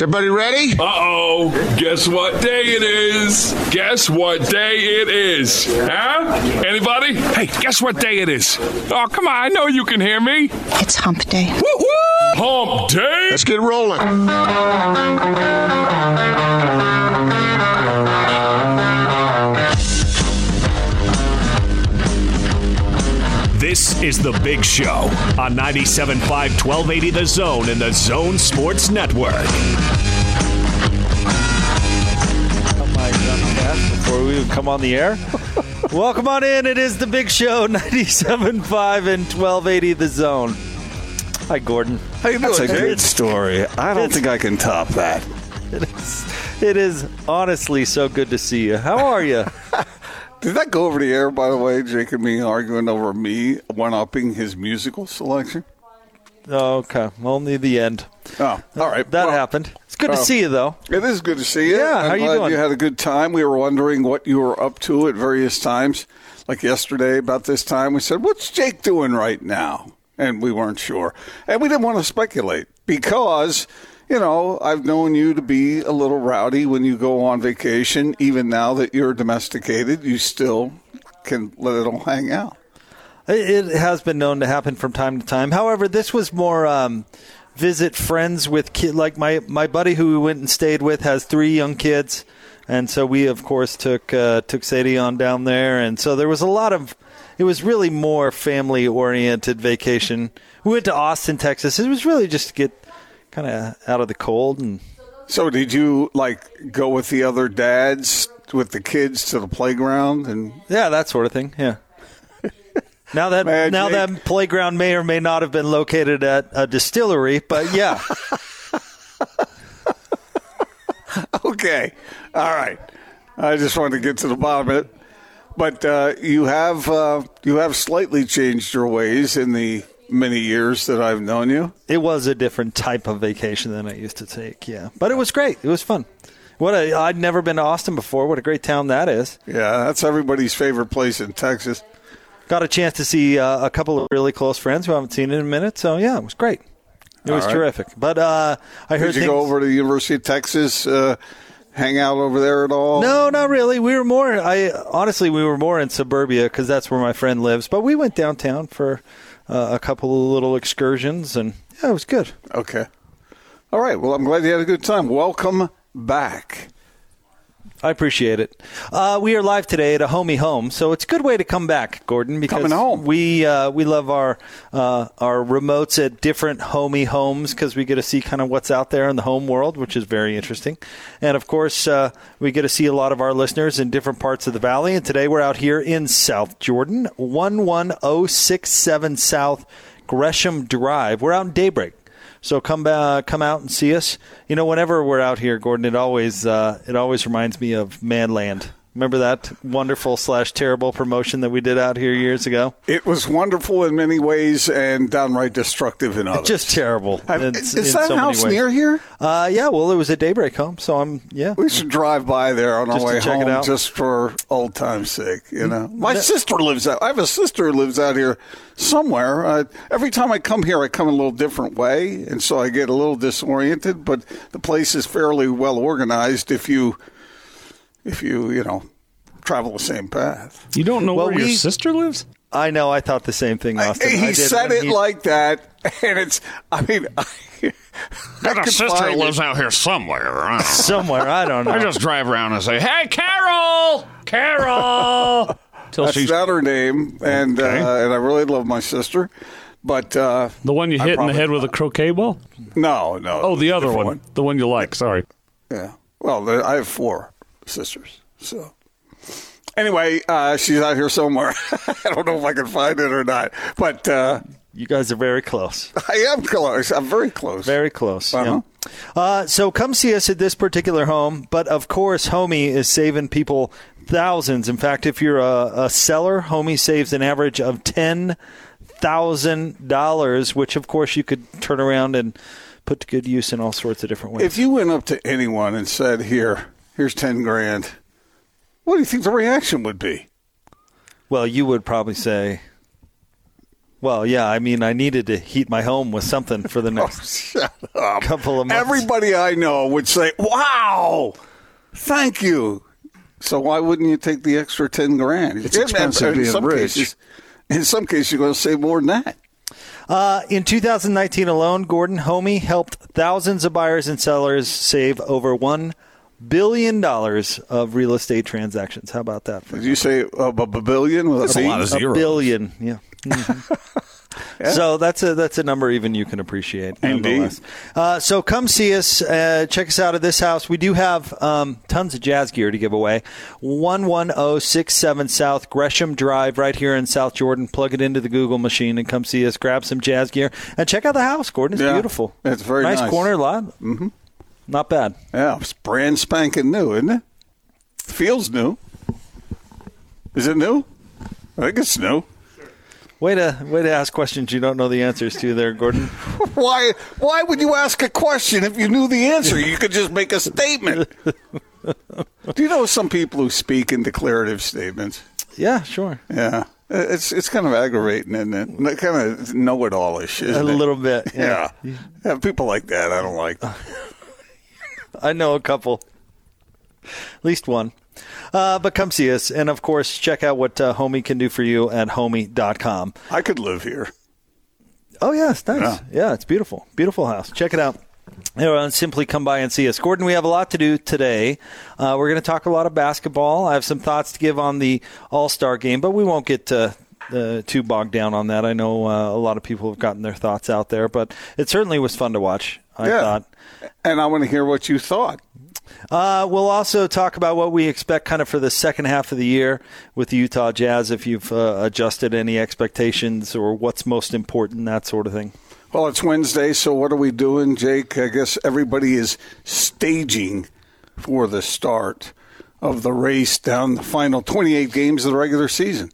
Is everybody ready? Uh oh. Guess what day it is? Guess what day it is? Huh? Anybody? Hey, guess what day it is? Oh, come on. I know you can hear me. It's hump day. Woo-woo! Hump day. Let's get rolling. This is The Big Show on 97.5 1280 The Zone and the Zone Sports Network. Come on, before we come on the air. Welcome on in. It is The Big Show 97.5 and 1280 The Zone. Hi, Gordon. How you doing? That's a good story. I don't think I can top that. It is, it is honestly so good to see you. How are you? Did that go over the air, by the way? Jake and me arguing over me one upping his musical selection? Oh, okay. Only the end. Oh, all right. That well, happened. It's good uh, to see you, though. It is good to see you. Yeah, I'm how you doing? You had a good time. We were wondering what you were up to at various times. Like yesterday, about this time, we said, "What's Jake doing right now?" And we weren't sure, and we didn't want to speculate because you know, I've known you to be a little rowdy when you go on vacation. Even now that you're domesticated, you still can let it all hang out. It has been known to happen from time to time. However, this was more um, visit friends with kids. Like my, my buddy who we went and stayed with has three young kids. And so we, of course, took uh, took Sadie on down there. And so there was a lot of, it was really more family oriented vacation. We went to Austin, Texas. It was really just to get kind of out of the cold. And so, did you like go with the other dads with the kids to the playground and yeah, that sort of thing. Yeah. Now that Magic. now that playground may or may not have been located at a distillery, but yeah. okay, all right. I just wanted to get to the bottom of it, but uh, you have uh, you have slightly changed your ways in the many years that I've known you. It was a different type of vacation than I used to take, yeah. But it was great. It was fun. What a, I'd never been to Austin before. What a great town that is. Yeah, that's everybody's favorite place in Texas. Got a chance to see uh, a couple of really close friends who I haven't seen in a minute. So yeah, it was great. It was right. terrific. But uh, I heard. Did you things... go over to the University of Texas? Uh, hang out over there at all? No, not really. We were more. I honestly, we were more in suburbia because that's where my friend lives. But we went downtown for uh, a couple of little excursions, and yeah, it was good. Okay. All right. Well, I'm glad you had a good time. Welcome back. I appreciate it. Uh, we are live today at a homie home, so it's a good way to come back, Gordon. Because Coming home. we uh, we love our uh, our remotes at different homie homes because we get to see kind of what's out there in the home world, which is very interesting. And of course, uh, we get to see a lot of our listeners in different parts of the valley. And today we're out here in South Jordan, one one zero six seven South Gresham Drive. We're out in Daybreak. So come come out and see us. You know, whenever we're out here, Gordon, it always uh, it always reminds me of Manland. Remember that wonderful slash terrible promotion that we did out here years ago? It was wonderful in many ways and downright destructive in others. Just terrible. I, in, is in that so house near here? Uh, yeah, well, it was a Daybreak home, so I'm yeah. We should drive by there on our way home just for old time's sake. You know, my no. sister lives out. I have a sister who lives out here somewhere. Uh, every time I come here, I come a little different way, and so I get a little disoriented. But the place is fairly well organized if you if you, you know, travel the same path. You don't know well, where we, your sister lives? I know. I thought the same thing, Austin. I, he said it he... like that, and it's. I mean, I, got a sister who lives out here somewhere. I somewhere, I don't know. I just drive around and say, "Hey, Carol, Carol." Till That's she's... not her name, and okay. uh, and I really love my sister. But uh, the one you hit in the head with a croquet ball? No, no. Oh, the other one. one, the one you like. Sorry. Yeah. Well, I have four sisters. So Anyway, uh, she's out here somewhere. I don't know if I can find it or not, but uh, You guys are very close. I am close. I'm very close. Very close. Uh-huh. yeah. Uh, so come see us at this particular home. But of course, Homie is saving people thousands. In fact, if you're a, a seller, Homie saves an average of ten thousand dollars, which of course you could turn around and put to good use in all sorts of different ways. If you went up to anyone and said, "Here, here's ten grand," what do you think the reaction would be? well, you would probably say. Well, yeah. I mean, I needed to heat my home with something for the next Shut up. couple of months. Everybody I know would say, "Wow, thank you." So why wouldn't you take the extra ten grand? It's expensive in being some rich. Cases, in some cases, you're going to save more than that. Uh, in 2019 alone, Gordon Homie helped thousands of buyers and sellers save over one billion dollars of real estate transactions. How about that? For Did you say uh, a b- billion? With That's a lot of a billion, yeah. Mhm. So that's a that's a number even you can appreciate. Indeed. Uh, so come see us. Uh, check us out at this house. We do have um, tons of jazz gear to give away. One one zero six seven South Gresham Drive, right here in South Jordan. Plug it into the Google machine and come see us. Grab some jazz gear and check out the house. Gordon, it's Yeah, beautiful. it's very nice. corner lot. Mm-hmm. Not bad. Yeah, it's brand spanking new, isn't it? Feels new. Is it new? I think it's new. Way to way to ask questions you don't know the answers to, there, Gordon. Why? Why would you ask a question if you knew the answer? You could just make a statement. Do you know some people who speak in declarative statements? yeah, sure. Yeah, it's it's kind of aggravating, isn't it? Kind of know-it-allish, isn't A it? little bit. Yeah. yeah, people like that I don't like. I know a couple, at least one. Uh, but come see us. And of course, check out what uh, Homie can do for you at homie.com. I could live here. Oh, yeah, it's nice. Yeah. Yeah, it's beautiful. Beautiful house. Check it out. Everyone, simply come by and see us. Gordon, we have a lot to do today. Uh, we're going to talk a lot of basketball. I have some thoughts to give on the All Star game, but we won't get uh, uh, too bogged down on that. I know uh, a lot of people have gotten their thoughts out there, but it certainly was fun to watch. I yeah, thought. and I want to hear what you thought. Uh, we'll also talk about what we expect kind of for the second half of the year with the Utah Jazz, if you've uh, adjusted any expectations or what's most important, that sort of thing. Well, it's Wednesday, so what are we doing, Jake? I guess everybody is staging for the start of the race down the final 28 games of the regular season.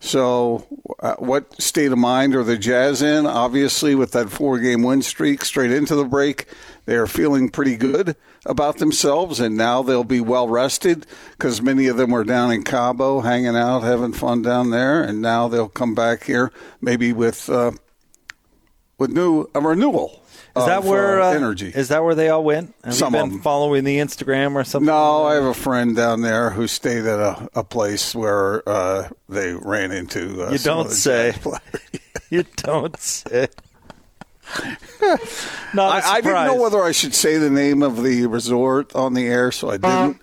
So, uh, what state of mind are the Jazz in? Obviously, with that four game win streak straight into the break, they are feeling pretty good about themselves, and now they'll be well rested because many of them were down in Cabo hanging out, having fun down there, and now they'll come back here maybe with. Uh, with new a renewal. Is that of, where uh, energy? Is that where they all went? Have Some you of them. following the Instagram or something? no, I have a friend down there who stayed at a, a place where uh, they ran into. Uh, You don't of the say. you don't say. Not I, I didn't know whether I should say the name of the resort on the air, so I didn't.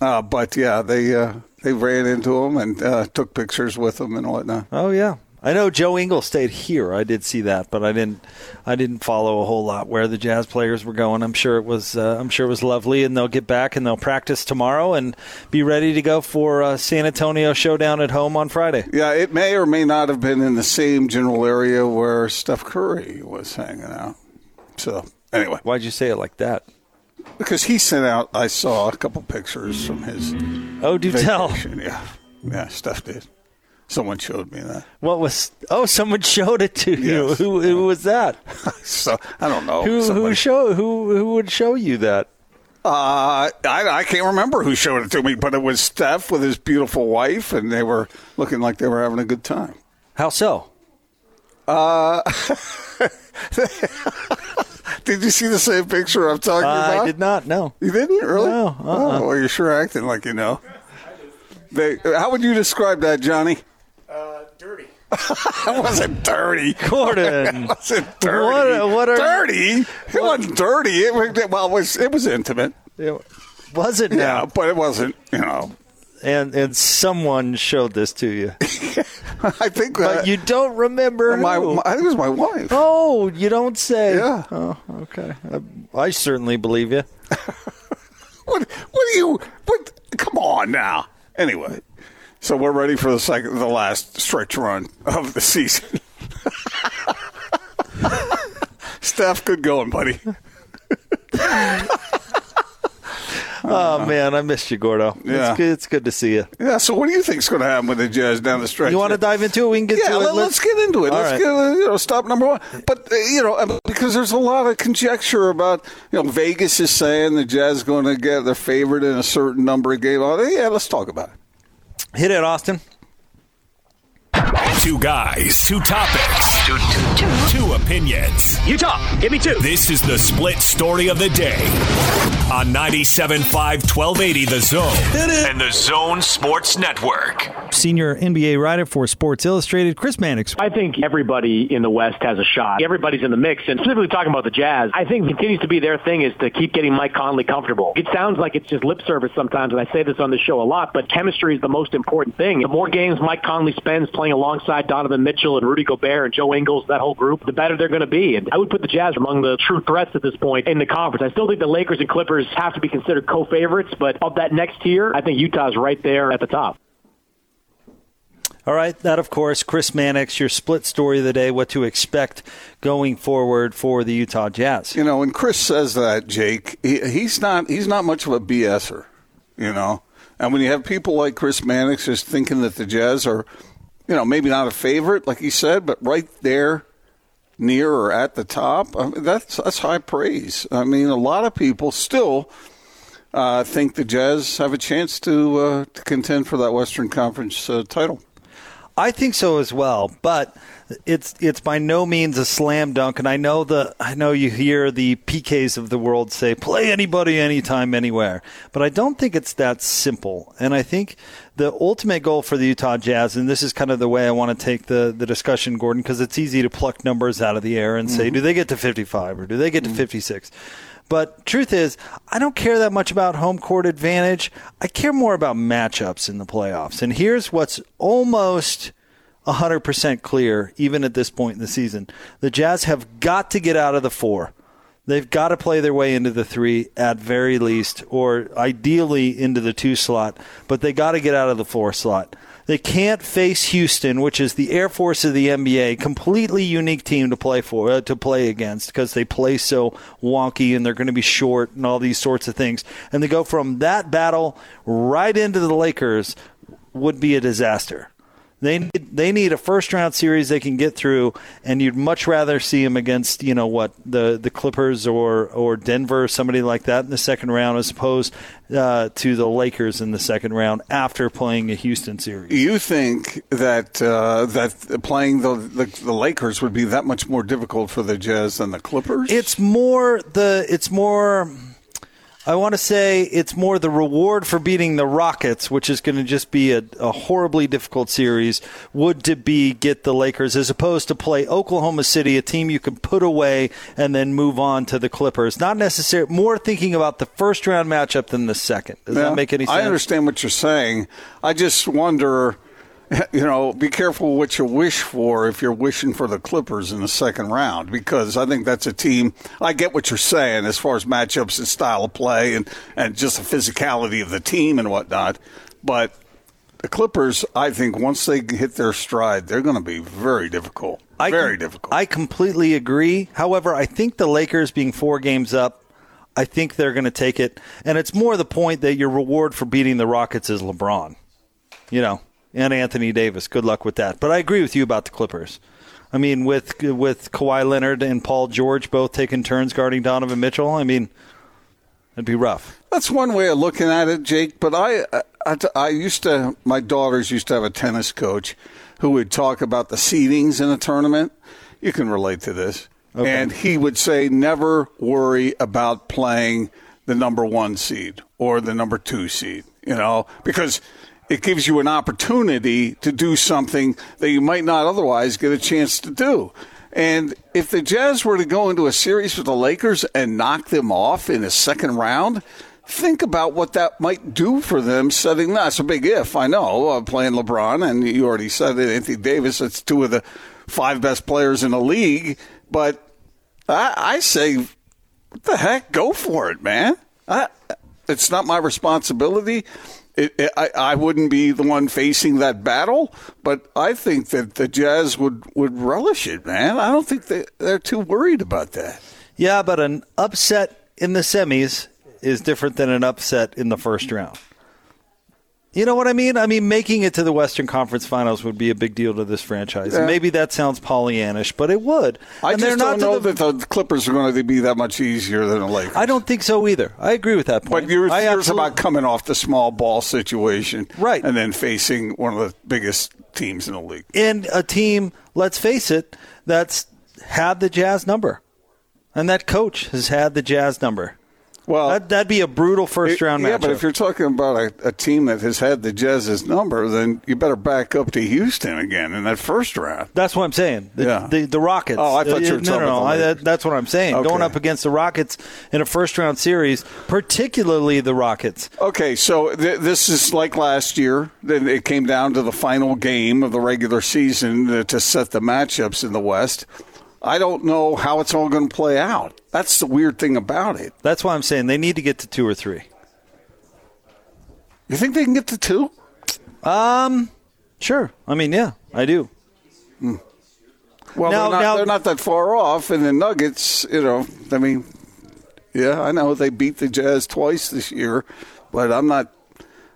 Uh, but yeah, they uh, they ran into him and uh, took pictures with them and whatnot. Oh yeah, I know Joe Ingles stayed here. I did see that, but I didn't. I didn't follow a whole lot where the Jazz players were going. I'm sure it was. Uh, I'm sure it was lovely, and they'll get back and they'll practice tomorrow and be ready to go for uh, San Antonio showdown at home on Friday. Yeah, it may or may not have been in the same general area where Steph Curry was hanging out. So anyway, Why'd you say it like that? because he sent out, I saw a couple pictures from his Oh, do tell. Yeah, yeah, Steph did. Someone showed me that. What was? Oh, someone showed it to you. Yes. Who, who was that? So I don't know. Who who show who who would show you that? Uh, I, I can't remember who showed it to me, but it was Steph with his beautiful wife, and they were looking like they were having a good time. How so? Did you see the same picture I'm talking about? I did not No, You didn't really? No, uh-uh. Oh, well, you're sure acting like you know. They, how would you describe that, Johnny? Uh. It wasn't dirty. Gordon. It wasn't dirty. What- what are- dirty? It wasn't dirty. It was, well, it was, it was intimate. It, was it Yeah, but it wasn't, you know. And and someone showed this to you, I think but you don't remember my, who. my, I think it was my wife. Oh, you don't say. Yeah. Oh, okay. I, I certainly believe you. What? What do you? What? Come on now. Anyway, so we're ready for the second, the last stretch run of the season. Steph, good going, buddy. Oh man, I missed you, Gordo. Yeah. It's good, it's good to see you. Yeah. So, what do you think's going to happen with the Jazz down the stretch? You want to dive into it? We can get yeah, to it. let, us get into it. All let's right. get uh, you know stop number one. But uh, you know uh, because there's a lot of conjecture about you know Vegas is saying the Jazz is going to get their favorite in a certain number of games. Oh, Yeah, let's talk about it. Hit it, Austin. Two guys, two topics, two, two, two opinions. You talk. Give me two. This is the split story of the day on 97.5 1280 The Zone and the Zone Sports Network. Senior NBA writer for Sports Illustrated, Chris Mannix. I think everybody in the West has a shot. Everybody's in the mix, and specifically talking about the Jazz, I think continues to be their thing is to keep getting Mike Conley comfortable. It sounds like it's just lip service sometimes, and I say this on the show a lot, but chemistry is the most important thing. The more games Mike Conley spends playing alongside Donovan Mitchell and Rudy Gobert and Joe Ingles, that whole group, the better they're going to be. And I would put the Jazz among the true threats at this point in the conference. I still think the Lakers and Clippers have to be considered co-favorites, but of that next tier, I think Utah's right there at the top. All right, that of course, Chris Mannix, your split story of the day, what to expect going forward for the Utah Jazz. You know, when Chris says that, Jake, he, he's not he's not much of a BSer. You know, and when you have people like Chris Mannix just thinking that the Jazz are, you know, maybe not a favorite, like he said, but right there near or at the top, I mean, that's that's high praise. I mean, a lot of people still uh, think the Jazz have a chance to uh, to contend for that Western Conference uh, title. I think so as well, but it's it's by no means a slam dunk. And I know the I know you hear the PKs of the world say play anybody, anytime, anywhere, but I don't think it's that simple. And I think the ultimate goal for the Utah Jazz, and this is kind of the way I want to take the the discussion, Gordon, because it's easy to pluck numbers out of the air and say, Mhm. do they get to 55 or do they get to 56? But truth is, I don't care that much about home court advantage. I care more about matchups in the playoffs. And here's what's almost 100% clear, even at this point in the season. The Jazz have got to get out of the four. They've got to play their way into the three at very least, or ideally into the two slot, but they got to get out of the four slot. They can't face Houston, which is the Air Force of the NBA, completely unique team to play for uh, to play against because they play so wonky and they're going to be short and all these sorts of things. And they go from that battle right into the Lakers would be a disaster. They need, they need a first round series they can get through, and you'd much rather see them against you know what the the Clippers or or Denver or somebody like that in the second round as opposed uh, to the Lakers in the second round after playing a Houston series. You think that uh, that playing the, the the Lakers would be that much more difficult for the Jazz than the Clippers? It's more the it's more. I want to say it's more the reward for beating the Rockets, which is going to just be a, a horribly difficult series, would to be get the Lakers as opposed to play Oklahoma City, a team you can put away and then move on to the Clippers. Not necessarily more thinking about the first round matchup than the second. Does Yeah, that make any sense? I understand what you're saying. I just wonder, you know, be careful what you wish for if you're wishing for the Clippers in the second round, because I think that's a team. I get what you're saying as far as matchups and style of play and, and just the physicality of the team and whatnot. But the Clippers, I think, once they hit their stride, they're going to be very difficult. I very com- difficult. I completely agree. However, I think the Lakers being four games up, I think they're going to take it. And it's more the point that your reward for beating the Rockets is LeBron, you know, and Anthony Davis. Good luck with that. But I agree with you about the Clippers. I mean, with with Kawhi Leonard and Paul George both taking turns guarding Donovan Mitchell, I mean, it'd be rough. That's one way of looking at it, Jake. But I, I, I used to, my daughters used to have a tennis coach who would talk about the seedings in a tournament. You can relate to this. Okay. And he would say, never worry about playing the number one seed or the number two seed, you know, because it gives you an opportunity to do something that you might not otherwise get a chance to do. And if the Jazz were to go into a series with the Lakers and knock them off in the second round, think about what that might do for them setting that's a big if i know uh, playing lebron and you already said it anthony davis it's two of the five best players in the league but i, I say what the heck? Go for it man. I, it's not my responsibility it, it, I, I wouldn't be the one facing that battle, but I think that the Jazz would, would relish it, man. I don't think they, they're too worried about that. Yeah, but an upset in the semis is different than an upset in the first round. You know what I mean? I mean, making it to the Western Conference Finals would be a big deal to this franchise. Yeah. Maybe that sounds Pollyannish, but it would. I and just they're don't know the, that the Clippers are going to be that much easier than the Lakers. I don't think so either. I agree with that point. But fears absolutely- about coming off the small ball situation, Right. and then facing one of the biggest teams in the league. and a team, let's face it, that's had the Jazz number, and that coach has had the Jazz number. Well, that, that'd be a brutal first round yeah, matchup. but if you're talking about a, a team that has had the Jazz's number, then you better back up to Houston again in that first round. That's what I'm saying. The, Yeah. the, the Rockets. Oh, I thought you were no, talking no, no. about the I, Lakers. that, that's what I'm saying. Okay. Going up against the Rockets in a first round series, particularly the Rockets. Okay, so th- this is like last year. Then it came down to the final game of the regular season to set the matchups in the West. I don't know how it's all going to play out. That's the weird thing about it. That's why I'm saying they need to get to two or three. You think they can get to two? Um, sure. I mean, yeah, I do. Well, Now- they're, not, now- they're not that far off. And the Nuggets, you know, I mean, yeah, I know they beat the Jazz twice this year, but I'm not.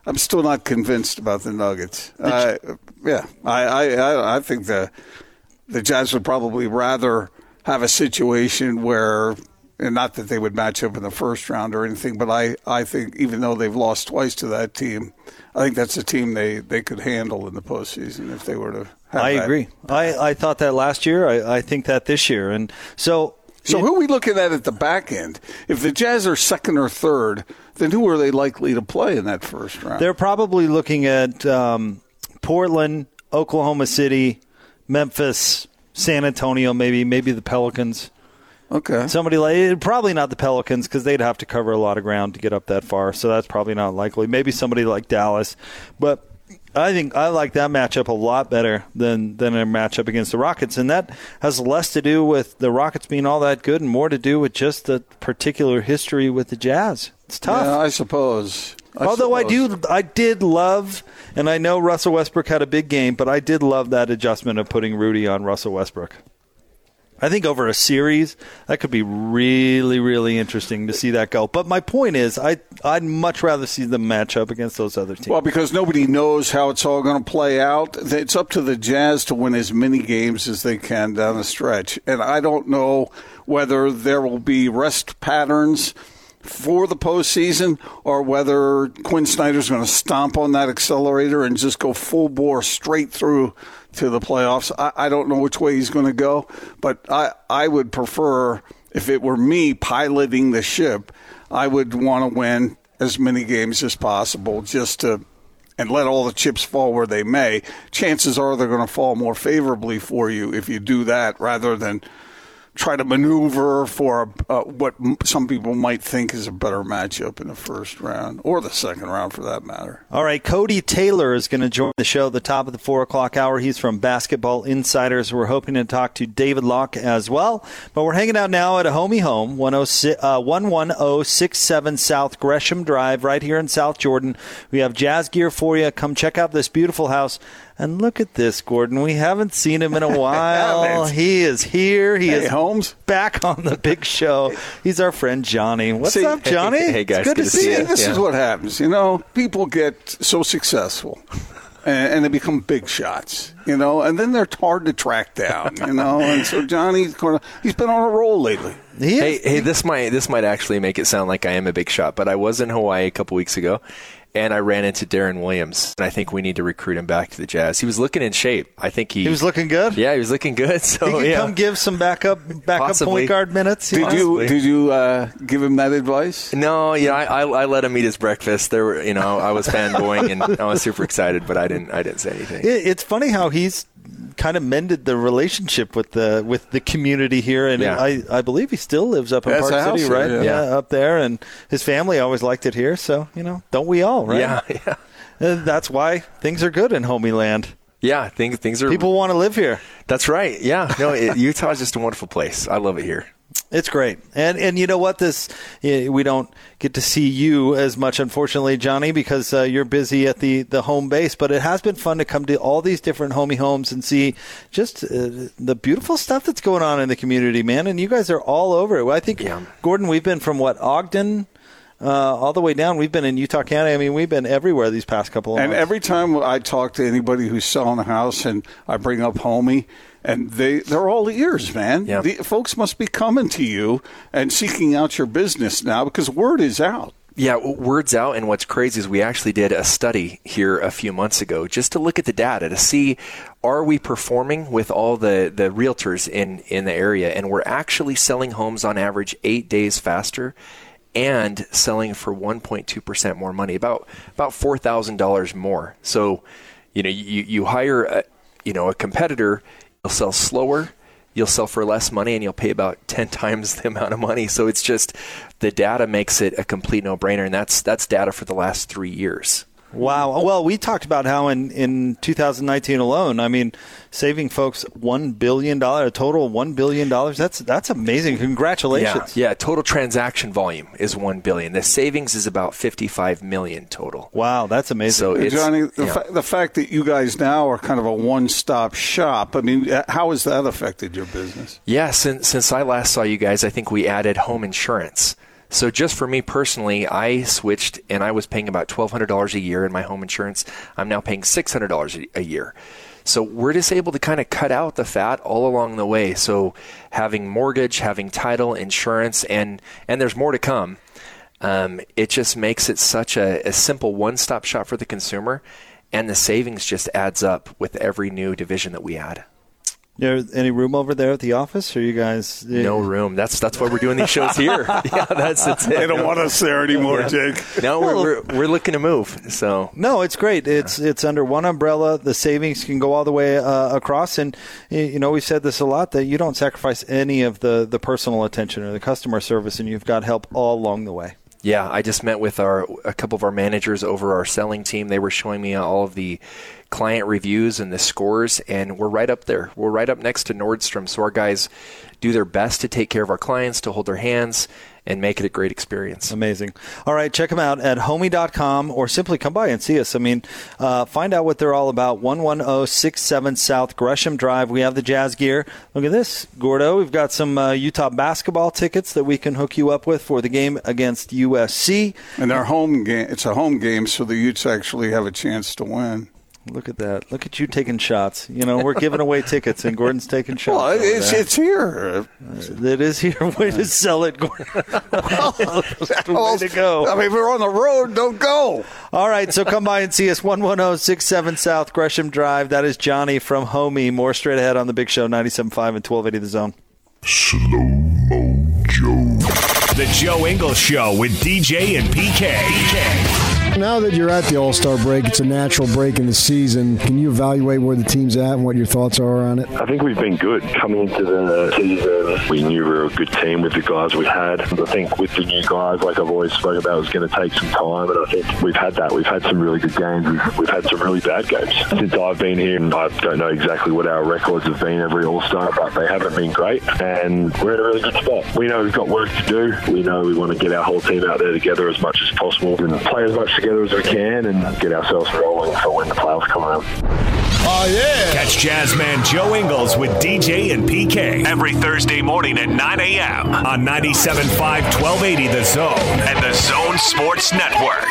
I'm still not convinced about the Nuggets. Uh, yeah, I, I, I, I think the the Jazz would probably rather have a situation where, and not that they would match up in the first round or anything, but I, I think even though they've lost twice to that team, I think that's a team they, they could handle in the postseason if they were to. Have I that. agree. I, I thought that last year. I, I think that this year. And so. So who are we looking at at the back end? If the Jazz are second or third, then who are they likely to play in that first round? They're probably looking at um, Portland, Oklahoma City, Memphis, San Antonio, maybe maybe the Pelicans. Okay. Somebody like eh, probably not the Pelicans because they'd have to cover a lot of ground to get up that far. So that's probably not likely. Maybe somebody like Dallas, but I think I like that matchup a lot better than than a matchup against the Rockets, and that has less to do with the Rockets being all that good and more to do with just the particular history with the Jazz. It's tough. Yeah, I suppose. I Although I do, I did love, and I know Russell Westbrook had a big game, but I did love that adjustment of putting Rudy on Russell Westbrook. I think over a series, that could be really, really interesting to see that go. But my point is, I I'd much rather see them match up against those other teams. Well, because nobody knows how it's all going to play out. It's up to the Jazz to win as many games as they can down the stretch. And I don't know whether there will be rest patterns for the postseason or whether Quin Snyder's going to stomp on that accelerator and just go full bore straight through to the playoffs. I, I don't know which way he's going to go, but I, I would prefer, if it were me piloting the ship, I would want to win as many games as possible just to and let all the chips fall where they may. Chances are they're going to fall more favorably for you if you do that rather than try to maneuver for uh, what some people might think is a better matchup in the first round or the second round for that matter. All right, Cody Taylor is going to join the show at the top of the four o'clock hour. He's from Basketball Insiders. We're hoping to talk to David Locke as well. But we're hanging out now at a homie home, 106 uh, 11067 South Gresham Drive, right here in South Jordan. We have jazz gear for you. Come check out this beautiful house. And look at this, Gordon. We haven't seen him in a while. He is here. He Hey, is Holmes. back on the big show. He's our friend Johnny. What's See- up, Johnny? Hey, guys. It's good, Good to to see see you. you. This Yeah. is what happens. You know, people get so successful. And, and they become big shots, you know, and then they're hard to track down, you know. And so Johnny's kind of, he's been on a roll lately. He. Hey, hey, this might this might actually make it sound like I am a big shot, but I was in Hawaii a couple weeks ago, and I ran into Deron Williams, and I think we need to recruit him back to the Jazz. He was looking in shape. I think he He was looking good. Yeah, he was looking good. So he can yeah. come give some backup backup Possibly. point guard minutes. Did you did you uh, give him that advice? No, yeah, I, I, I let him eat his breakfast. There were, you know, I was fanboying and I was super excited, but I didn't, I didn't say anything. It- it's funny how he's kind of mended the relationship with the with the community here, and Yeah. I, I believe he still lives up in a Park City, right? yeah. up there, and his family always liked it here. So you know, don't we all, right? Yeah, yeah, Uh, that's why things are good in homie land. yeah. Things, things are. People want to live here. That's right. Yeah. No, it, Utah is just a wonderful place. I love it here. It's great, and and you know what? This we don't get to see you as much, unfortunately, Johnny, because uh, you're busy at the the home base. But it has been fun to come to all these different homie homes and see just uh, the beautiful stuff that's going on in the community, man. And you guys are all over it. I think, yeah. Gordon, we've been from what Ogden. Uh, all the way down. We've been in Utah County. I mean, we've been everywhere these past couple of and months. And every time I talk to anybody who's selling a house and I bring up Homie, and they they're all ears, man. Yeah. The folks must be coming to you and seeking out your business now because word is out. Yeah, word's out. And what's crazy is we actually did a study here a few months ago just to look at the data to see are we performing with all the, the realtors in, in the area. And we're actually selling homes on average eight days faster and selling for 1.2% more money, about about $4,000 more. So, you know, you, you hire a, you know, a competitor You'll sell slower, you'll sell for less money, and you'll pay about 10 times the amount of money. So it's just the data makes it a complete no brainer. And that's, that's data for the last three years. Wow. Oh. Well, we talked about how in, in 2019 alone, I mean, saving folks one billion dollar a total one billion dollars. That's that's amazing. Congratulations. Yeah, yeah. Total transaction volume is one billion. The savings is about 55 million total. Wow, that's amazing. So Johnny, the, yeah. fa- the fact that you guys now are kind of a one stop shop. I mean, uh, how has that affected your business? Yeah, since since I last saw you guys, I think we added home insurance. So just for me personally, I switched and I was paying about $1,200 a year in my home insurance. I'm now paying $600 a year. So we're just able to kind of cut out the fat all along the way. So having mortgage, having title, insurance, and and there's more to come. Um, it just makes it such a, a simple one-stop shop for the consumer, and the savings just adds up with every new division that we add. There any room over there at the office? Or you guys? No room. That's that's why we're doing these shows here. yeah, that's, that's it. They don't want us there anymore, yeah. Jake. No, we're, we're, we're looking to move. So no, it's great. It's yeah. it's under one umbrella. The savings can go all the way uh, across, and you know we've said this a lot that you don't sacrifice any of the the personal attention or the customer service, and you've got help all along the way. Yeah, I just met with our a couple of our managers over our selling team. They were showing me all of the client reviews and the scores, and we're right up there. We're right up next to Nordstrom. So our guys do their best to take care of our clients, to hold their hands, and make it a great experience. Amazing. All right, check them out at homie.com or simply come by and see us. I mean, uh, find out what they're all about. 11067 South Gresham Drive. We have the jazz gear. Look at this, Gordo. We've got some uh, Utah basketball tickets that we can hook you up with for the game against USC. And our home game, it's a home game, so the Utes actually have a chance to win. Look at that. Look at you taking shots. You know, we're giving away tickets, and Gordon's taking shots. Well, it's, it's here. Uh, it is here. Way to sell it, Gordon. well, way to go. I mean, if we're on the road. Don't go. All right, so come by and see us. 11067 South Gresham Drive. That is Johnny from Homie. More straight ahead on the Big Show, 97.5 and 1280 The Zone. Slow Mo Joe. The Joe Ingles Show with DJ and PK. PK. Now that you're at the All Star break, it's a natural break in the season. Can you evaluate where the team's at and what your thoughts are on it? I think we've been good coming into the season. We knew we were a good team with the guys we had. I think with the new guys, like I've always spoke about, it was going to take some time, and I think we've had that. We've had some really good games. We've, we've had some really bad games since I've been here. And I don't know exactly what our records have been every All Star, but they haven't been great, and we're in a really good spot. We know we've got work to do. We know we want to get our whole team out there together as much as possible and play as much together as we can and get ourselves rolling for when the playoffs come around. Oh, yeah. Catch Jazzman Joe Ingles with DJ and PK every Thursday morning at 9 a.m. on 97.5 1280 The Zone and The Zone Sports Network.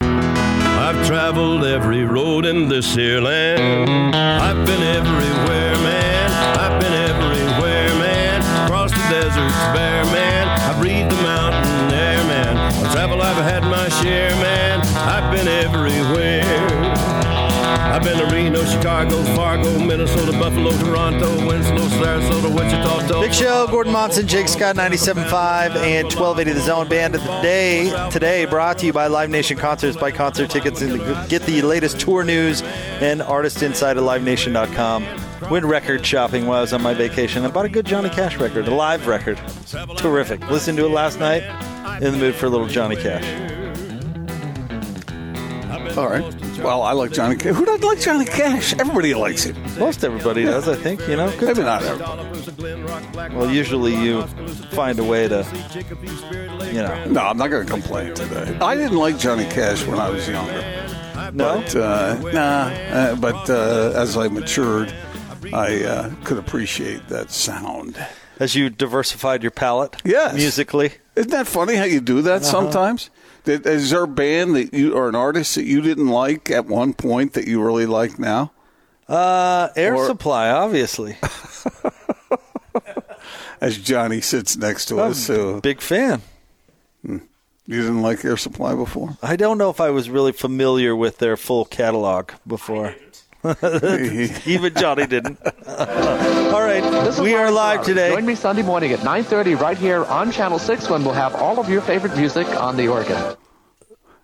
I've traveled every road in this here land. I've been everywhere, man. I've been everywhere, man. Across the deserts bare, man. Share, man. I've been everywhere. I've been to Reno, Chicago, Fargo, Minnesota, Buffalo, Toronto, Winslow, Sarasota, Wichita. Big show, Gordon Monson, Jake Scott, 97.5 and 1280 The Zone Band of the Day. Today brought to you by Live Nation Concerts. Buy concert tickets and get the latest tour news and artist insight at livenation.com. Went record shopping while I was on my vacation. I bought a good Johnny Cash record, a live record. Terrific. Listened to it last night. In the mood for a little Johnny Cash. All right. Well, I like Johnny Cash. Who doesn't like Johnny Cash? Everybody likes it. Most everybody does, I think. You know, Good Maybe not times. everybody. Well, usually you find a way to, you know. No, I'm not going to complain today. I didn't like Johnny Cash when I was younger. No? But, uh, nah. Uh, but uh, as I matured, I uh, could appreciate that sound. As you diversified your palate, Yes. musically. Isn't that funny how you do that Uh-huh. sometimes? Did, is there a band that you or an artist that you didn't like at one point that you really like now? Uh, Air Or- Supply, obviously. As Johnny sits next to I'm us, so Big fan. you didn't like Air Supply before. I don't know if I was really familiar with their full catalog before. Even Johnny didn't. All right, we are live today. Join me Sunday morning at 9.30 right here on Channel 6 when we'll have all of your favorite music on the organ.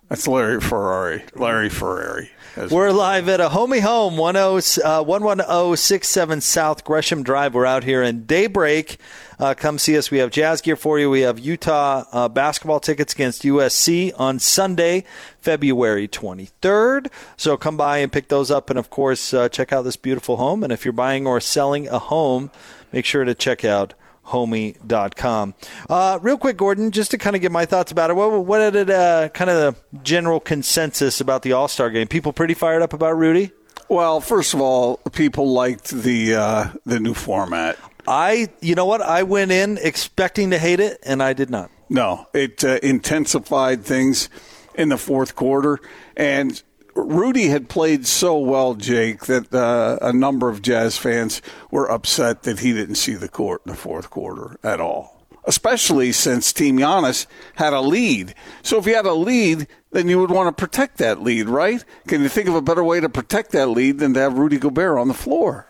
That's Larry Ferrari. Larry Ferrari. We're live at a homie home, 10, uh, 11067 South Gresham Drive. We're out here in Daybreak. Uh, come see us. We have jazz gear for you. We have Utah uh, basketball tickets against USC on Sunday, February 23rd. So come by and pick those up. And of course, uh, check out this beautiful home. And if you're buying or selling a home, make sure to check out homie.com. Uh, real quick, Gordon, just to kind of get my thoughts about it, what, what did uh, kind of the general consensus about the All Star game? People pretty fired up about Rudy? Well, first of all, people liked the uh, the new format. I, you know what? I went in expecting to hate it, and I did not. No, it uh, intensified things in the fourth quarter, and Rudy had played so well, Jake, that uh, a number of Jazz fans were upset that he didn't see the court in the fourth quarter at all. Especially since Team Giannis had a lead. So if you had a lead, then you would want to protect that lead, right? Can you think of a better way to protect that lead than to have Rudy Gobert on the floor?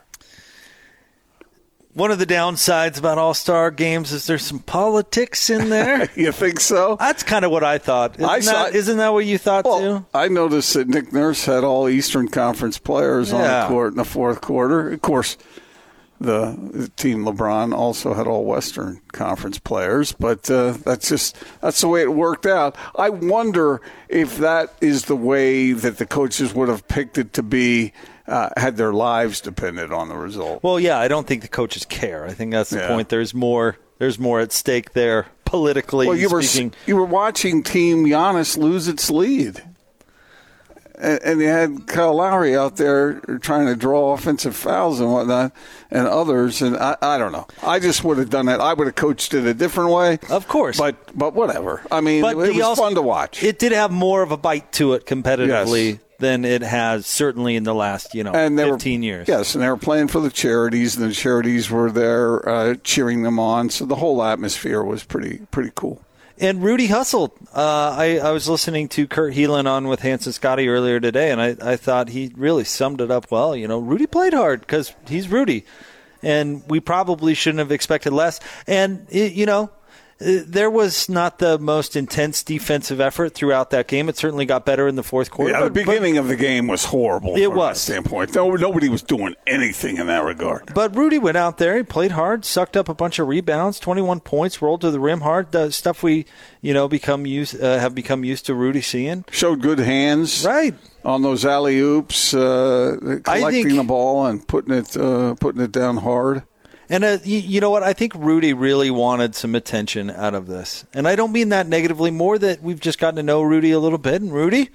One of the downsides about All Star games is there's some politics in there. you think so? That's kind of what I thought. Isn't, I saw- that, isn't that what you thought too? I noticed that Nick Nurse had all Eastern Conference players on the court in the fourth quarter. Of course, the, the team LeBron also had all Western Conference players, but uh, that's just that's the way it worked out. I wonder if that is the way that the coaches would have picked it to be uh, had their lives depended on the result. Well, yeah, I don't think the coaches care. I think that's the Yeah. point. There's more. There's more at stake there politically Well, you were speaking. you were watching Team Giannis lose its lead, and, and you had Kyle Lowry out there trying to draw offensive fouls and whatnot, and others. And I, I don't know. I just would have done that. I would have coached it a different way, of course. But but whatever. I mean, But it was also- fun to watch. It did have more of a bite to it competitively Yes. Than it has certainly in the last you know and they 15 were, years. Yes, and they were playing for the charities, and the charities were there uh, cheering them on. So the whole atmosphere was pretty pretty cool. And Rudy hustled. Uh, I, I was listening to Kurt Helin on with Hanson Scotty earlier today, and I, I thought he really summed it up well. You know, Rudy played hard because he's Rudy, and we probably shouldn't have expected less. And it, you know, there was not the most intense defensive effort throughout that game. It certainly got better in the fourth quarter. Yeah, the but- but- beginning of the game was horrible. It from that was. standpoint. No, nobody was doing anything in that regard. But Rudy went out there, he played hard, sucked up a bunch of rebounds, 21 points, rolled to the rim hard. The stuff we, you know, become used uh, have become used to Rudy seeing. Showed good hands, right, on those alley oops, uh, collecting think- the ball and putting it uh, putting it down hard. And uh, you, you know what? I think Rudy really wanted some attention out of this, and I don't mean that negatively. More that we've just gotten to know Rudy a little bit, and Rudy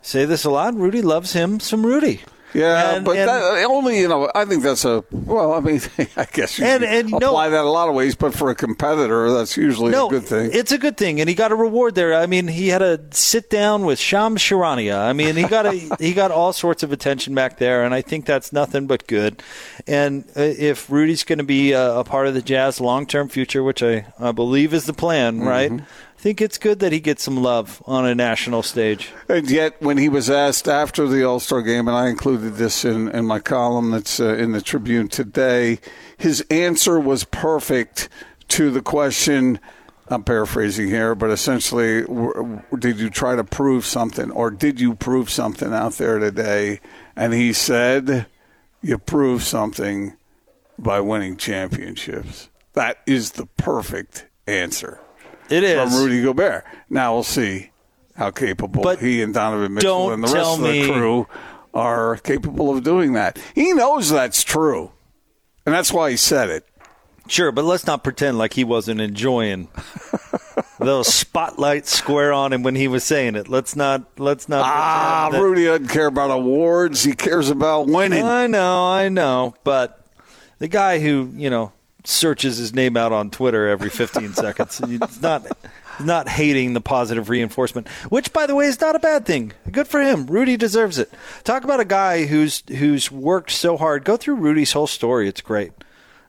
say this a lot. Rudy loves him some Rudy. Yeah, And- but and- that, only you know. I think that's a well. I mean, I guess you And- and, you know- apply that a lot of ways. But for a competitor, that's usually no, a good thing. It's a good thing, and he got a reward there. I mean, he had a sit down with Shams Charania. I mean, he got a he got all sorts of attention back there, and I think that's nothing but good. And uh, if Rudy's going to be a, a part of the Jazz long term future, which I, I believe is the plan, right? I think it's good that he gets some love on a national stage. And yet, when he was asked after the All Star game, and I included this in, in my column that's uh, in the Tribune today, his answer was perfect to the question. I'm paraphrasing here, but essentially, did you try to prove something, or did you prove something out there today? And he said, "You proved something by winning championships." That is the perfect answer. It is from Rudy Gobert. Now we'll see how capable But he and Donovan Mitchell and the rest of the me- crew are capable of doing that. He knows that's true, and that's why he said it. Sure, but let's not pretend like he wasn't enjoying those spotlights square on him when he was saying it. Let's not. Let's not. Ah, Rudy doesn't care about awards. He cares about winning. I know, I know, but the guy who you know searches his name out on Twitter every 15 seconds, he's not not hating the positive reinforcement, which by the way is not a bad thing. Good for him. Rudy deserves it. Talk about a guy who's who's worked so hard. Go through Rudy's whole story. It's great.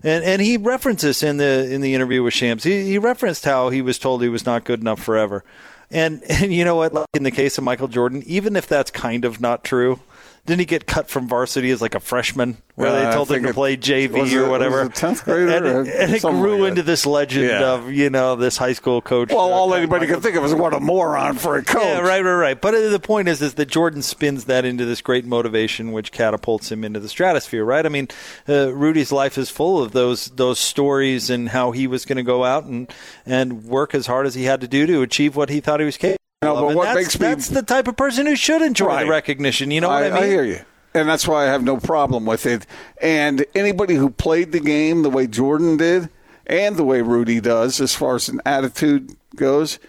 And and he references in the in the interview with Shams. He, he referenced how he was told he was not good enough forever. And and you know what? Like in the case of Michael Jordan, even if that's kind of not true, didn't he get cut from varsity as like a freshman, where Uh, they told him to it- play JV was it- or whatever? it 10th grader and, or it- and it grew like into this legend Yeah. of you know this high school coach. Well, uh, all anybody could think of is what a moron for a coach. yeah, right, right, right. But uh, the point is, is that Jordan spins that into this great motivation, which catapults him into the stratosphere. Right? I mean, uh, Rudy's life is full of those those stories and how he was going to go out and and work as hard as he had to do to achieve what he thought he was capable No, but what that's, makes me- that's the type of person who should enjoy Right. the recognition. You know what I, mean? I hear you. And that's why I have no problem with it. And anybody who played the game the way Jordan did and the way Rudy does, as far as an attitude goes,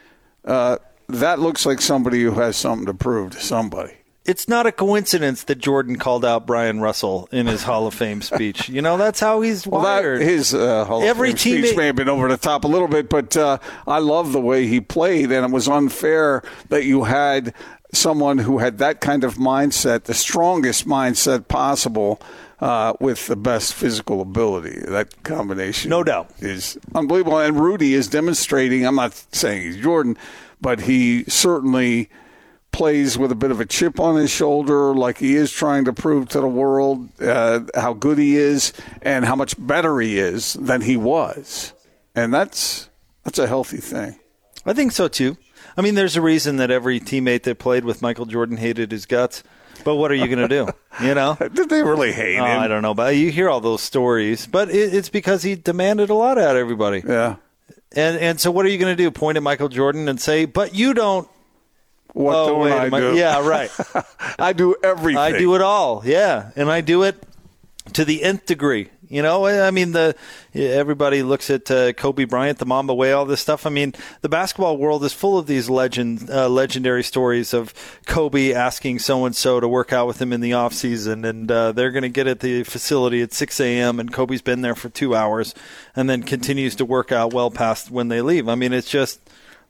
uh, that looks like somebody who has something to prove to somebody. It's not a coincidence that Jordan called out Bryon Russell in his Hall of Fame speech. You know, that's how he's Well, that, wired. his uh, Hall Every of Fame speech may have been over the top a little bit, but uh, I love the way he played, and it was unfair that you had someone who had that kind of mindset, the strongest mindset possible, uh, with the best physical ability. That combination, No doubt. is unbelievable. And Rudy is demonstrating. I'm not saying he's Jordan, but he certainly plays with a bit of a chip on his shoulder, like he is trying to prove to the world uh, how good he is and how much better he is than he was, and that's that's a healthy thing. I think so too. I mean, there's a reason that every teammate that played with Michael Jordan hated his guts. But what are you going to do? You know? Did they really hate Oh, him? I don't know, but you hear all those stories. But it, it's because he demanded a lot out of everybody. Yeah. And and so what are you going to do? Point at Michael Jordan and say, "But you don't." What oh, don't I do? Yeah, right. I do everything. I do it all. Yeah, and I do it to the nth degree. You know, I mean, the everybody looks at uh, Kobe Bryant, the Mamba Way, all this stuff. I mean, the basketball world is full of these legend, uh, legendary stories of Kobe asking so and so to work out with him in the off season, and uh, they're going to get at the facility at 6 a.m. and Kobe's been there for two hours, and then continues to work out well past when they leave. I mean, it's just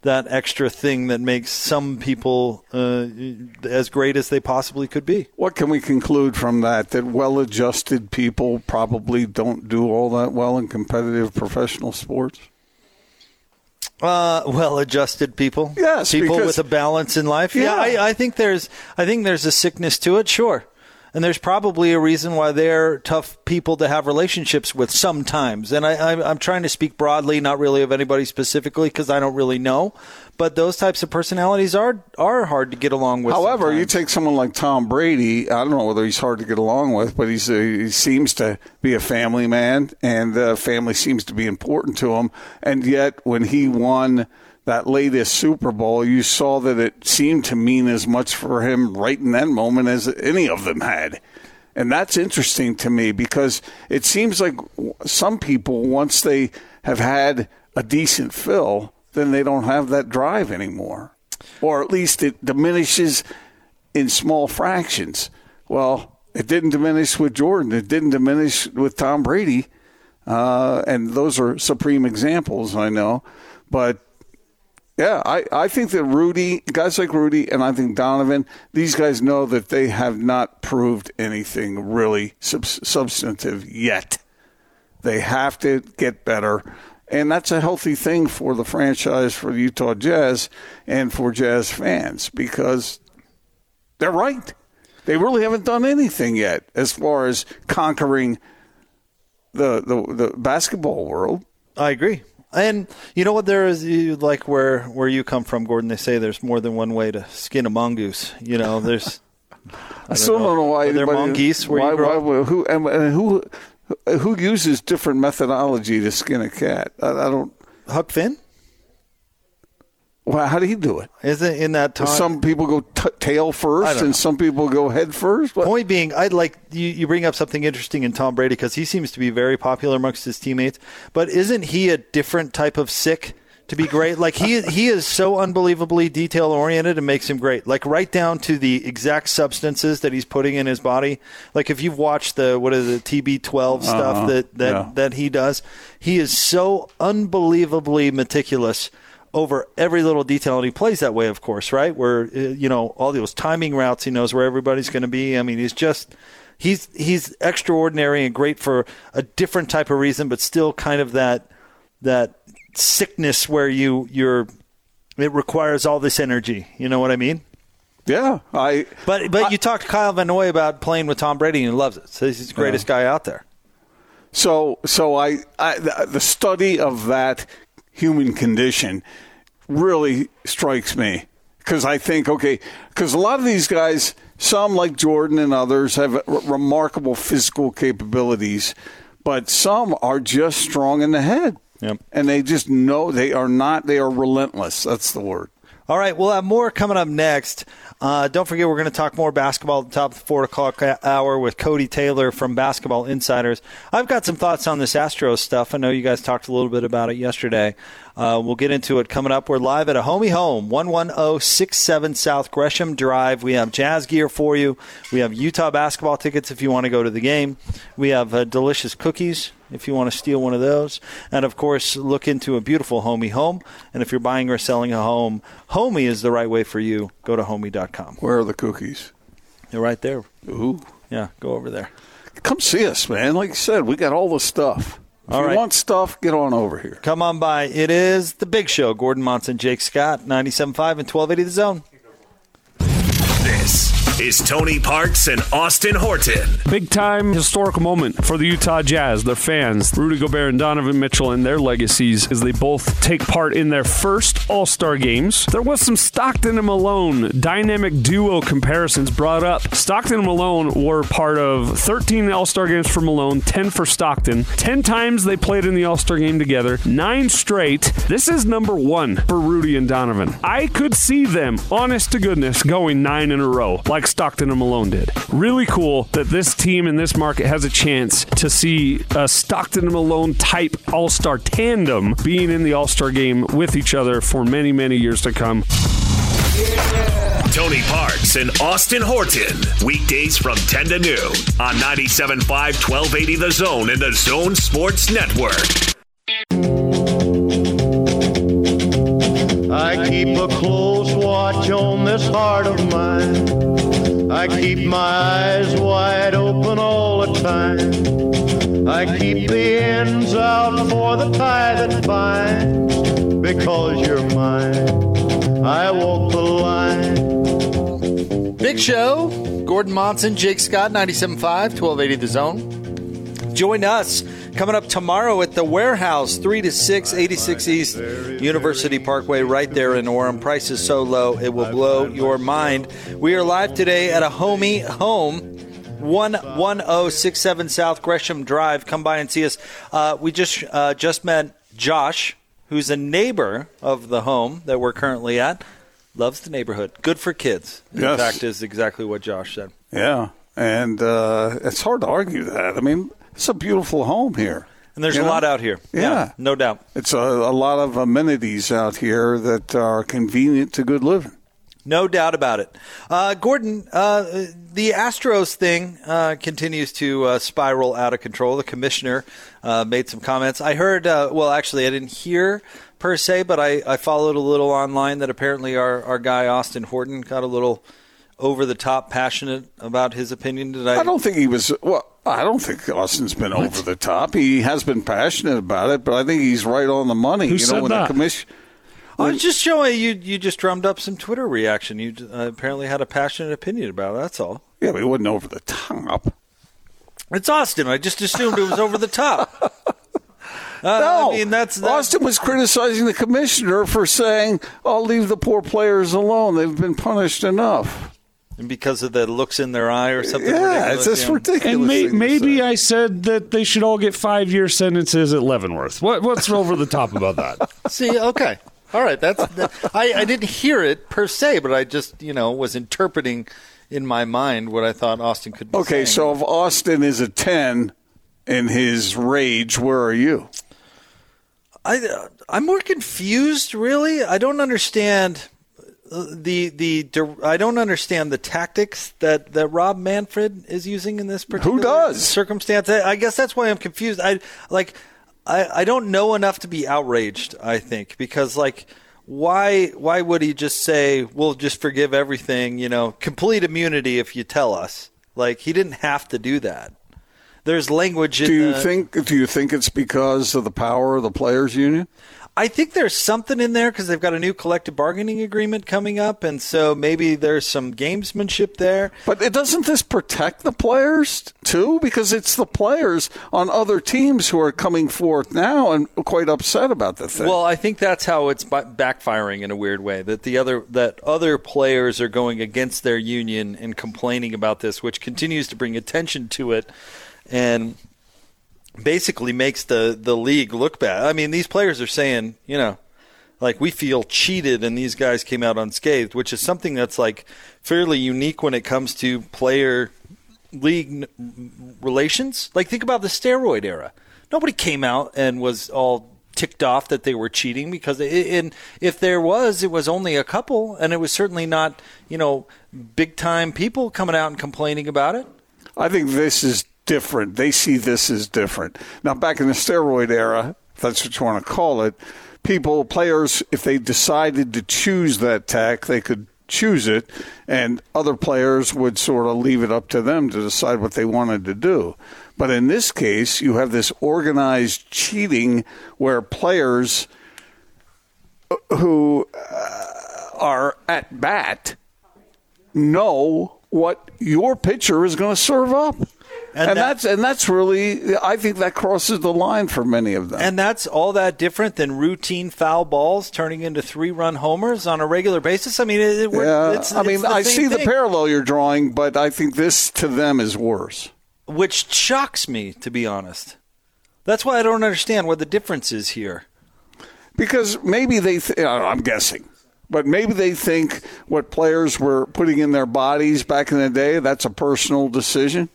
that extra thing that makes some people uh, as great as they possibly could be. What can we conclude from that? That well-adjusted people probably don't do all that well in competitive professional sports. Uh, well-adjusted people. Yes, people because- with a balance in life. Yeah, Yeah. I, I think there's, I think there's a sickness to it. Sure, and there's probably a reason why they're tough people to have relationships with sometimes. And I, I'm, I'm trying to speak broadly, not really of anybody specifically, because I don't really know. But those types of personalities are are hard to get along with. However, you take someone like Tom Brady. I don't know whether he's hard to get along with, but he's a, he seems to be a family man, and the family seems to be important to him. And yet, when he won that latest Super Bowl, you saw that it seemed to mean as much for him right in that moment as any of them had. And that's interesting to me because it seems like some people, once they have had a decent fill, then they don't have that drive anymore. Or at least it diminishes in small fractions. Well, it didn't diminish with Jordan, it didn't diminish with Tom Brady. Uh, and those are supreme examples, I know. But yeah, I, I think that Rudy, guys like Rudy, and I think Donovan, these guys know that they have not proved anything really sub- substantive yet. They have to get better. And that's a healthy thing for the franchise, for the Utah Jazz, and for Jazz fans because they're right. They really haven't done anything yet as far as conquering the, the, the basketball world. I agree. And you know what? There is you- like where where you come from, Gordon. They say there's more than one way to skin a mongoose. You know, there's. I still don't know why Are there monkeys where why, you grow why- who and, and uh, who who uses different methodology to skin a cat? I, I don't. Huck Finn. Well, how do he do it? Isn't in that time? Some people go t- tail first, and some people go head first. What? Point being, I'd like you, you bring up something interesting in Tom Brady because he seems to be very popular amongst his teammates. But isn't he a different type of sick to be great? Like he he is so unbelievably detail oriented and makes him great. Like right down to the exact substances that he's putting in his body. Like if you've watched the what is it TB12 stuff Uh-huh. that that Yeah. that he does, he is so unbelievably meticulous over every little detail and he plays that way of course right where uh, you know all those timing routes he knows where everybody's going to be i mean he's just he's he's extraordinary and great for a different type of reason but still kind of that that sickness where you you're it requires all this energy you know what i mean Yeah, I. but but you talked to Kyle Van Noy about playing with Tom Brady and he loves it. So he's the greatest guy out there. So, so I, I the study of that human condition really strikes me because I think okay, because a lot of these guys, some like Jordan and others, have r- remarkable physical capabilities, but some are just strong in the head, Yep. and they just know they are not. They are relentless. That's the word. All right, we'll have more coming up next. Uh, don't forget, we're going to talk more basketball at the top of the four o'clock hour with Cody Taylor from Basketball Insiders. I've got some thoughts on this Astros stuff. I know you guys talked a little bit about it yesterday. Uh, we'll get into it coming up. We're live at a homie home, 11067 South Gresham Drive. We have jazz gear for you. We have Utah basketball tickets if you want to go to the game. We have uh, delicious cookies if you want to steal one of those. And of course, look into a beautiful homie home. And if you're buying or selling a home, homie is the right way for you. Go to homie.com. Where are the cookies? They're right there. Ooh. Yeah, go over there. Come see us, man. Like you said, we got all the stuff. If All you right. want stuff, get on over here. Come on by. It is The Big Show. Gordon Monson, Jake Scott, 97.5 and 1280 The Zone. This is Tony Parks and Austin Horton. Big time historical moment for the Utah Jazz, their fans, Rudy Gobert and Donovan Mitchell, and their legacies as they both take part in their first All Star games. There was some Stockton and Malone dynamic duo comparisons brought up. Stockton and Malone were part of 13 All Star games for Malone, 10 for Stockton. 10 times they played in the All Star game together, nine straight. This is number one for Rudy and Donovan. I could see them, honest to goodness, going nine in a row like Stockton and Malone did. Really cool that this team in this market has a chance to see a Stockton and Malone type All Star tandem being in the All Star game with each other for many, many years to come. Tony Parks and Austin Horton. Weekdays from 10 to noon on 97.5 1280 The Zone and The Zone Sports Network. I keep a close watch on this heart of mine. I keep my eyes wide open all the time. I keep the ends out for the tie that binds. Because you're mine, I walk the line. Big Show. Gordon Monson, Jake Scott, 97.5, 1280 The Zone. Join us coming up tomorrow at the warehouse, 3 to 6, 86 East University Parkway, right there in Orem. Price is so low, it will blow your mind. We are live today at a homie home. 11067 South Gresham Drive. Come by and see us. Uh, we just uh, just met Josh, who's a neighbor of the home that we're currently at. Loves the neighborhood. Good for kids. In Yes. fact, is exactly what Josh said. Yeah, and uh, it's hard to argue that. I mean, it's a beautiful home here. And there's You a know? lot out here. Yeah. no doubt. It's a, a lot of amenities out here that are convenient to good living. No doubt about it. Uh, Gordon, uh, the Astros thing uh, continues to uh, spiral out of control. The commissioner uh, made some comments. I heard, uh, well, actually, I didn't hear per se, but I, I followed a little online that apparently our, our guy, Austin Horton, got a little over the top passionate about his opinion. Did I? I don't think he was. Well, I don't think Austin's been over the top. He has been passionate about it, but I think he's right on the money. Who you know, said when that? the commission. I was just showing you. You just drummed up some Twitter reaction. You uh, apparently had a passionate opinion about it. That's all. Yeah, but he wasn't over the top. It's Austin. I just assumed it was over the top. Uh, no, I mean that's, that's Austin was criticizing the commissioner for saying, "I'll leave the poor players alone. They've been punished enough." And because of the looks in their eye or something. Yeah, ridiculous, it's just yeah. ridiculous. And may, maybe. I said that they should all get five year sentences at Leavenworth. What, what's over the top about that? See, okay. All right, that's that, I, I didn't hear it per se, but I just you know was interpreting in my mind what I thought Austin could be. Okay, saying. so if Austin is a ten in his rage, where are you? I I'm more confused. Really, I don't understand the the I don't understand the tactics that that Rob Manfred is using in this particular Who does? circumstance. I guess that's why I'm confused. I like I I don't know enough to be outraged. I think because like. Why? Why would he just say, "We'll just forgive everything"? You know, complete immunity if you tell us. Like he didn't have to do that. There's language in Do you the, think? Do you think it's because of the power of the players' union? I think there's something in there because they've got a new collective bargaining agreement coming up, and so maybe there's some gamesmanship there. But it doesn't this protect the players too? Because it's the players on other teams who are coming forth now and quite upset about the thing. Well, I think that's how it's backfiring in a weird way. That the other that other players are going against their union and complaining about this, which continues to bring attention to it, and basically makes the the league look bad. I mean, these players are saying, you know, like we feel cheated and these guys came out unscathed, which is something that's like fairly unique when it comes to player league relations. Like think about the steroid era. Nobody came out and was all ticked off that they were cheating because it, and if there was it was only a couple and it was certainly not, you know, big time people coming out and complaining about it. I think this is different. They see this as different. Now, back in the steroid era, if that's what you want to call it, people, players, if they decided to choose that tack, they could choose it, and other players would sort of leave it up to them to decide what they wanted to do. But in this case, you have this organized cheating where players who uh, are at bat know what your pitcher is going to serve up. And, and that, that's and that's really I think that crosses the line for many of them. And that's all that different than routine foul balls turning into three run homers on a regular basis. I mean, it, yeah, it's, I mean, I see thing. the parallel you're drawing, but I think this to them is worse. Which shocks me, to be honest. That's why I don't understand what the difference is here. Because maybe they, th- uh, I'm guessing, but maybe they think what players were putting in their bodies back in the day, that's a personal decision.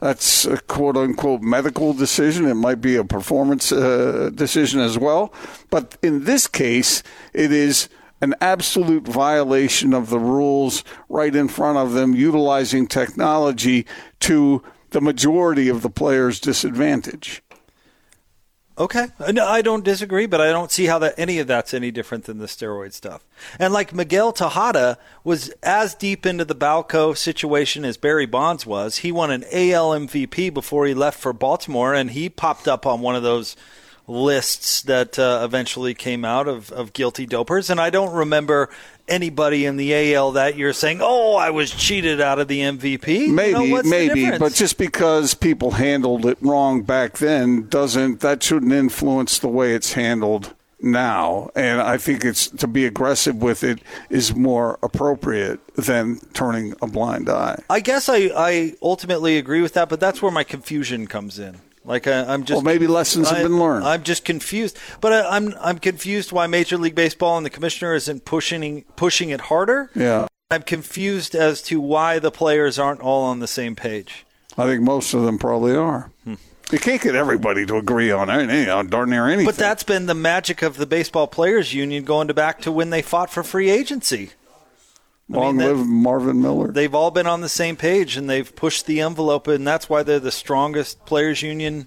That's a quote unquote medical decision. It might be a performance uh, decision as well. But in this case, it is an absolute violation of the rules right in front of them, utilizing technology to the majority of the players' disadvantage. Okay, uh, no, I don't disagree, but I don't see how that any of that's any different than the steroid stuff. And like Miguel Tejada was as deep into the Balco situation as Barry Bonds was. He won an AL MVP before he left for Baltimore, and he popped up on one of those lists that uh, eventually came out of, of guilty dopers. And I don't remember anybody in the AL that year saying, "Oh, I was cheated out of the MVP." Maybe, you know, maybe, but just because people handled it wrong back then doesn't that shouldn't influence the way it's handled now. And I think it's to be aggressive with it is more appropriate than turning a blind eye. I guess I, I ultimately agree with that, but that's where my confusion comes in. Like I, am just well, maybe lessons I, have been learned. I'm just confused, but I, I'm I'm confused why Major League Baseball and the commissioner isn't pushing pushing it harder. Yeah, I'm confused as to why the players aren't all on the same page. I think most of them probably are. Hmm. You can't get everybody to agree on anything, on darn near anything. But that's been the magic of the baseball players union going to back to when they fought for free agency. Long I mean, live Marvin Miller. They've all been on the same page and they've pushed the envelope, and that's why they're the strongest players union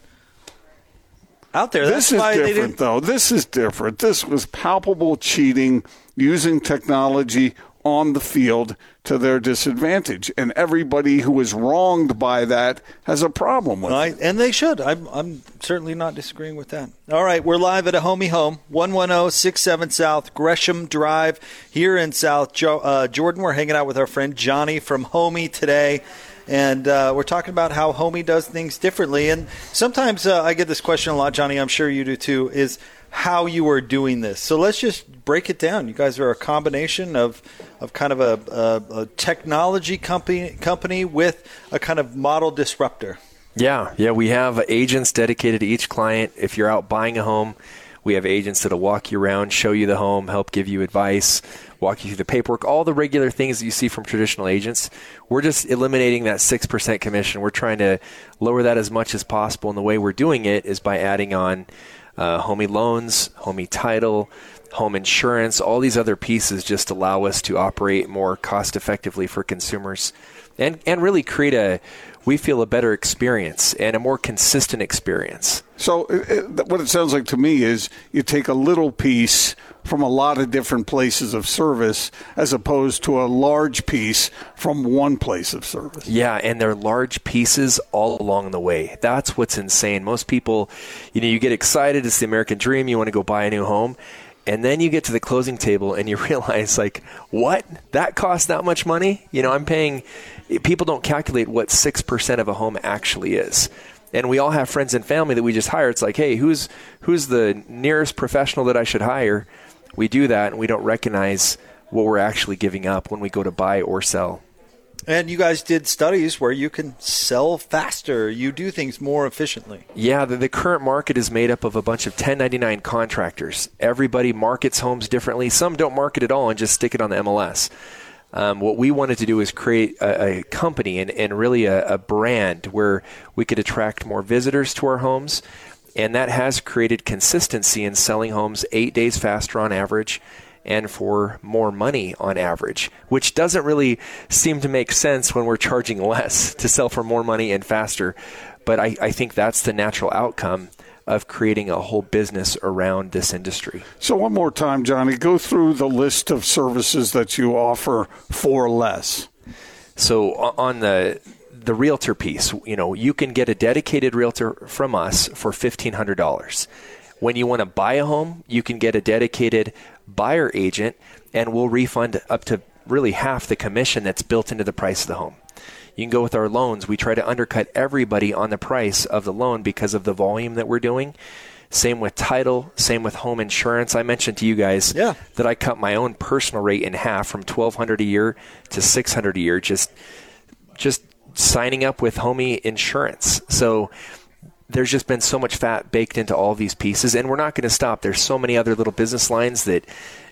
out there. This that's is different, though. This is different. This was palpable cheating using technology on the field to their disadvantage. And everybody who is wronged by that has a problem with I, it. And they should. I'm, I'm certainly not disagreeing with that. All right, we're live at a homie home, 11067 South Gresham Drive here in South jo- uh, Jordan. We're hanging out with our friend Johnny from Homie today. And uh, we're talking about how Homie does things differently. And sometimes uh, I get this question a lot, Johnny. I'm sure you do too. Is how you are doing this. So let's just break it down. You guys are a combination of, of kind of a, a, a technology company company with a kind of model disruptor. Yeah, yeah. We have agents dedicated to each client. If you're out buying a home, We have agents that'll walk you around, show you the home, help give you advice, walk you through the paperwork, all the regular things that you see from traditional agents. We're just eliminating that 6% commission. We're trying to lower that as much as possible. And the way we're doing it is by adding on uh, homie loans, homie title, home insurance, all these other pieces just allow us to operate more cost effectively for consumers and, and really create a, we feel, a better experience and a more consistent experience. So, uh, uh, it, what it sounds like to me is you take a little piece from a lot of different places of service as opposed to a large piece from one place of service. Yeah, and they're large pieces all along the way. That's what's insane. Most people, you know, you get excited, it's the American dream, you want to go buy a new home. And then you get to the closing table and you realize, like, what? That costs that much money? You know, I'm paying, people don't calculate what 6% of a home actually is and we all have friends and family that we just hire. It's like, hey, who's who's the nearest professional that I should hire? We do that, and we don't recognize what we're actually giving up when we go to buy or sell. And you guys did studies where you can sell faster. You do things more efficiently. Yeah, the, the, current market is made up of a bunch of 1099 contractors. Everybody markets homes differently. Some don't market at all and just stick it on the MLS. Um, what we wanted to do is create a, a company and, and really a, a brand where we could attract more visitors to our homes. And that has created consistency in selling homes eight days faster on average and for more money on average, which doesn't really seem to make sense when we're charging less to sell for more money and faster. But I, I think that's the natural outcome of creating a whole business around this industry. So, one more time, Johnny, go through the list of services that you offer for less. So, on the the realtor piece, you know, you can get a dedicated realtor from us for $1500. When you want to buy a home, you can get a dedicated buyer agent and we'll refund up to really half the commission that's built into the price of the home. You can go with our loans. We try to undercut everybody on the price of the loan because of the volume that we're doing. Same with title, same with home insurance. I mentioned to you guys yeah. that I cut my own personal rate in half from 1200 a year to 600 a year just just signing up with Homie Insurance. So there's just been so much fat baked into all these pieces and we're not going to stop. There's so many other little business lines that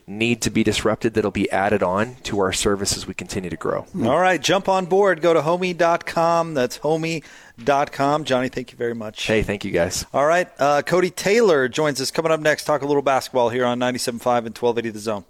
need to be disrupted that'll be added on to our service as we continue to grow. All right, jump on board. Go to homie.com. That's homie.com. Johnny, thank you very much. Hey, thank you guys. All right, uh, Cody Taylor joins us coming up next. Talk a little basketball here on 97.5 and 1280 The Zone.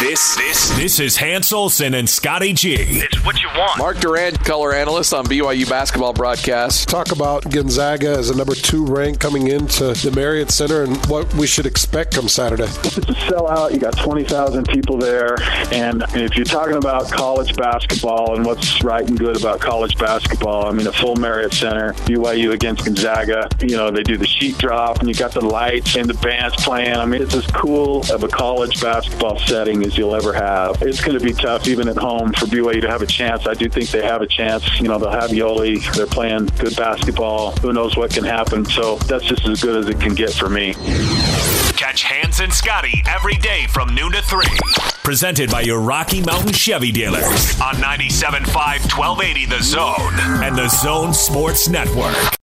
This this this is Hans Olsen and Scotty G. It's what you want. Mark Durrant, color analyst on BYU basketball broadcast. Talk about Gonzaga as a number two rank coming into the Marriott Center and what we should expect come Saturday. It's a sellout. You got twenty thousand people there, and if you're talking about college basketball and what's right and good about college basketball, I mean a full Marriott Center, BYU against Gonzaga. You know they do the sheet drop, and you got the lights and the bands playing. I mean it's as cool of a college basketball setting as you'll ever have. It's going to be tough even at home for BYU to have a chance. I do think they have a chance. You know, they'll have Yoeli. They're playing good basketball. Who knows what can happen? So that's just as good as it can get for me. Catch Hans and Scotty every day from noon to 3. Presented by your Rocky Mountain Chevy dealers on 97.5 1280 The Zone and The Zone Sports Network.